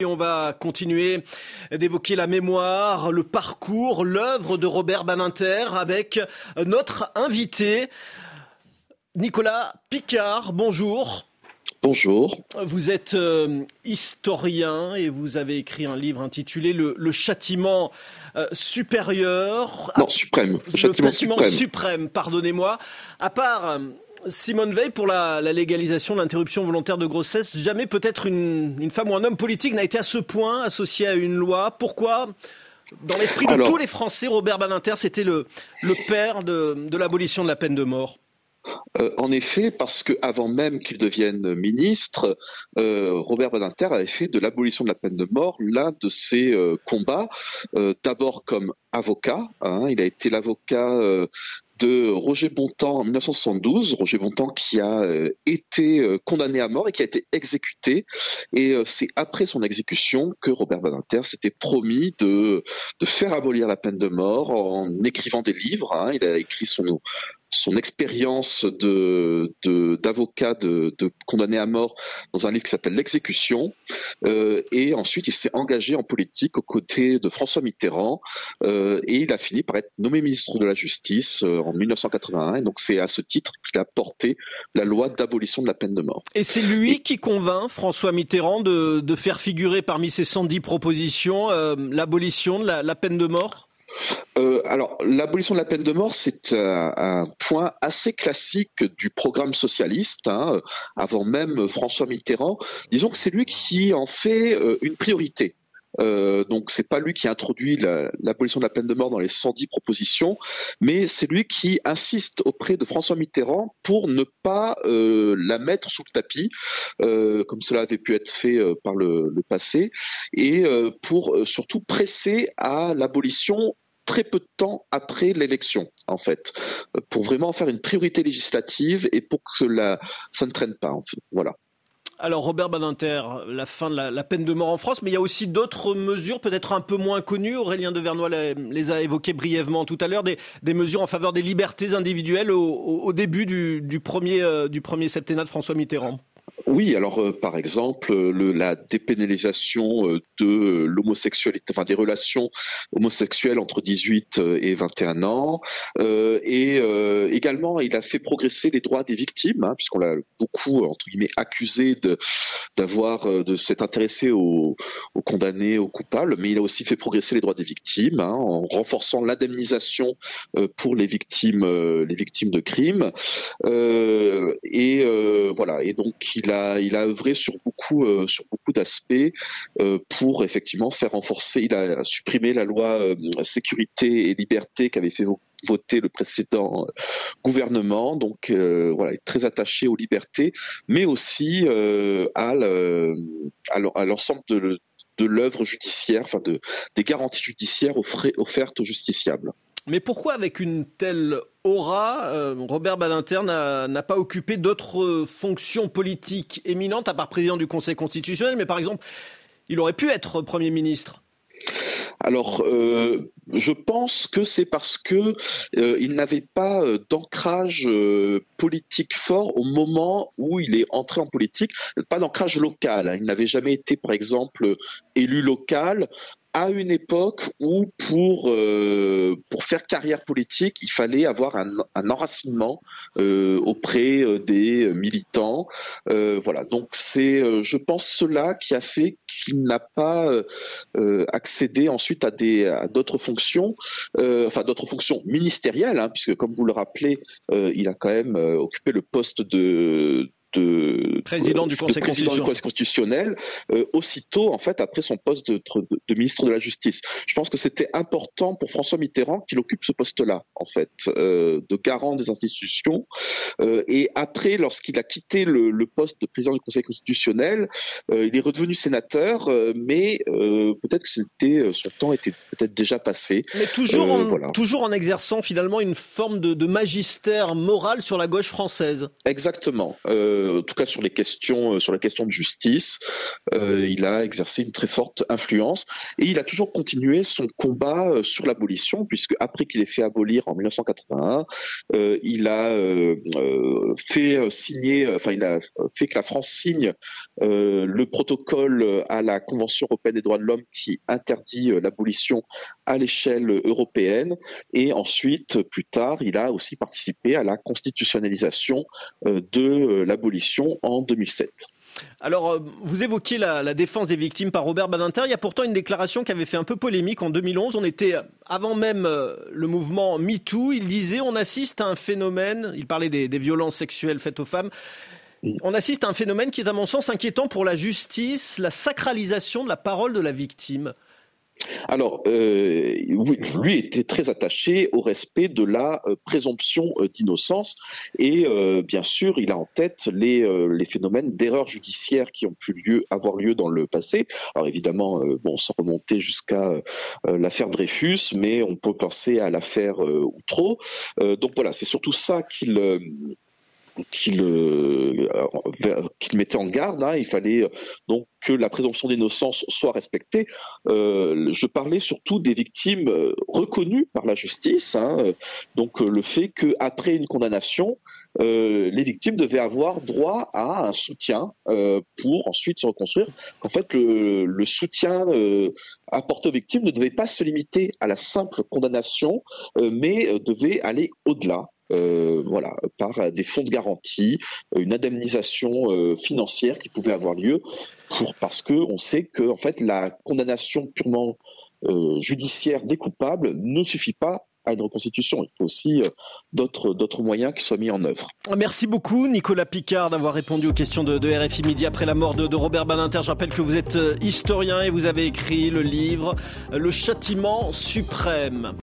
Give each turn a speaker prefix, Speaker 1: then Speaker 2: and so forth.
Speaker 1: Et on va continuer d'évoquer la mémoire, le parcours, l'œuvre de Robert Baninter avec notre invité, Nicolas Picard. Bonjour.
Speaker 2: Bonjour.
Speaker 1: Vous êtes euh, historien et vous avez écrit un livre intitulé Le, châtiment euh, supérieur.
Speaker 2: Non, suprême.
Speaker 1: Le châtiment, suprême. suprême pardonnez-moi. À part Simone Veil, pour la, légalisation de l'interruption volontaire de grossesse, jamais peut-être une, femme ou un homme politique n'a été à ce point associé à une loi. Pourquoi? Dans l'esprit de tous les Français, Robert Badinter, c'était le, père de, l'abolition de la peine de mort
Speaker 2: euh, en effet, parce que avant même qu'il devienne ministre, euh, Robert Badinter avait fait de l'abolition de la peine de mort l'un de ses euh, combats. D'abord comme avocat, hein. il a été l'avocat de Roger Bontemps en 1972. Roger Bontemps qui a euh, été euh, condamné à mort et qui a été exécuté. Et euh, c'est après son exécution que Robert Badinter s'était promis de, de faire abolir la peine de mort en écrivant des livres. Hein. Il a écrit son, son expérience de d'avocat de, de, condamné à mort dans un livre qui s'appelle L'exécution euh, et ensuite il s'est engagé en politique aux côtés de François Mitterrand euh, et il a fini par être nommé ministre de la Justice euh, en 1981 et donc c'est à ce titre qu'il a porté la loi d'abolition de la peine de mort.
Speaker 1: Et c'est lui qui convainc François Mitterrand de, de, faire figurer parmi ses 110 propositions euh, l'abolition de la, la peine de mort?
Speaker 2: Euh, alors, l'abolition de la peine de mort, c'est un, un, point assez classique du programme socialiste, hein, avant même François Mitterrand. Disons que c'est lui qui en fait euh, une priorité. Euh, donc c'est pas lui qui introduit l'abolition de la peine de mort dans les 110 propositions, mais c'est lui qui insiste auprès de François Mitterrand pour ne pas euh, la mettre sous le tapis, euh, comme cela avait pu être fait euh, par le, passé, et euh, pour surtout presser à l'abolition très peu de temps après l'élection, en fait, pour vraiment faire une priorité législative et pour que cela, ça ne traîne pas. Voilà.
Speaker 1: Alors Robert Badinter, la fin de la, peine de mort en France, mais il y a aussi d'autres mesures peut-être un peu moins connues. Aurélien de Vernois les, a évoquées brièvement tout à l'heure, des, mesures en faveur des libertés individuelles au, début euh, du premier septennat de François Mitterrand.
Speaker 2: Oui, alors euh, par exemple le, la dépénalisation euh, des relations homosexuelles entre 18 euh, et 21 ans, et également il a fait progresser les droits des victimes, hein, puisqu'on l'a beaucoup entre guillemets accusé de d'avoir de s'être intéressé aux, aux, condamnés, aux coupables, mais il a aussi fait progresser les droits des victimes hein, en renforçant l'indemnisation pour les victimes les victimes de crimes, et voilà, et donc il a il a œuvré sur beaucoup, euh, sur beaucoup d'aspects euh, pour effectivement faire renforcer. Il a supprimé la loi euh, sécurité et liberté qu'avait fait voter le précédent gouvernement. Donc voilà, il est très attaché aux libertés, mais aussi à l'ensemble de, l'œuvre judiciaire, enfin de, des garanties judiciaires offertes aux justiciables.
Speaker 1: Mais pourquoi, avec une telle aura, euh, Robert Badinter n'a pas occupé d'autres fonctions politiques éminentes, à part président du Conseil constitutionnel, mais par exemple, il aurait pu être Premier ministre?
Speaker 2: Alors, euh, je pense que c'est parce que euh, il n'avait pas d'ancrage politique fort au moment où il est entré en politique, pas d'ancrage local. Hein. Il n'avait jamais été, par exemple, élu local à une époque où pour euh, pour faire carrière politique, il fallait avoir un, enracinement euh, auprès euh, des militants. Voilà, donc c'est, je pense, cela qui a fait qu'il n'a pas accédé ensuite à des à d'autres fonctions, enfin d'autres fonctions ministérielles, hein, puisque comme vous le rappelez, il a quand même occupé le poste de de
Speaker 1: président du Conseil
Speaker 2: constitutionnel, euh, aussitôt en fait après son poste de, de, ministre de la Justice. Je pense que c'était important pour François Mitterrand qu'il occupe ce poste-là en fait, euh, de garant des institutions. Euh, et après, lorsqu'il a quitté le, le, poste de président du Conseil constitutionnel, euh, il est redevenu sénateur, euh, mais peut-être que c'était son temps était peut-être déjà passé.
Speaker 1: Mais toujours en, toujours en exerçant finalement une forme de, de magistère moral sur la gauche française.
Speaker 2: Exactement. Euh, en tout cas sur les questions, sur la question de justice, il a exercé une très forte influence et il a toujours continué son combat sur l'abolition, puisque après qu'il ait fait abolir en 1981, il a fait signer, enfin il a fait que la France signe le protocole à la Convention européenne des droits de l'homme qui interdit l'abolition à l'échelle européenne. Et ensuite plus tard il a aussi participé à la constitutionnalisation euh, de euh, en 2007.
Speaker 1: Alors, euh, vous évoquiez la, défense des victimes par Robert Badinter. Il y a pourtant une déclaration qui avait fait un peu polémique en 2011. On était avant même le mouvement MeToo. Il disait on assiste à un phénomène. Il parlait des violences sexuelles faites aux femmes. On assiste à un phénomène qui est, à mon sens, inquiétant pour la justice, la sacralisation de la parole de la victime.
Speaker 2: Alors, euh, lui était très attaché au respect de la euh, présomption euh, d'innocence et bien sûr, il a en tête les, phénomènes d'erreurs judiciaires qui ont pu lieu, avoir lieu dans le passé. Alors évidemment, bon, sans remonter jusqu'à l'affaire Dreyfus, mais on peut penser à l'affaire Outreau. donc voilà, c'est surtout ça qu'il qu'il mettait en garde. Hein. Il fallait donc que la présomption d'innocence soit respectée. Euh, je parlais surtout des victimes euh, reconnues par la justice. Hein. Donc euh, le fait qu'après une condamnation, les victimes devaient avoir droit à un soutien pour ensuite se reconstruire. Qu'en fait le soutien apporté aux victimes ne devait pas se limiter à la simple condamnation, mais devait aller au-delà. Euh, voilà, par des fonds de garantie, une indemnisation euh, financière qui pouvait avoir lieu pour parce que on sait que en fait la condamnation purement euh, judiciaire des coupables ne suffit pas à une reconstitution. Il faut aussi d'autres d'autres moyens qui soient mis en œuvre.
Speaker 1: Merci beaucoup Nicolas Picard d'avoir répondu aux questions de, RFI Midi après la mort de, de Robert Badinter. Je rappelle que vous êtes historien et vous avez écrit le livre Le châtiment suprême.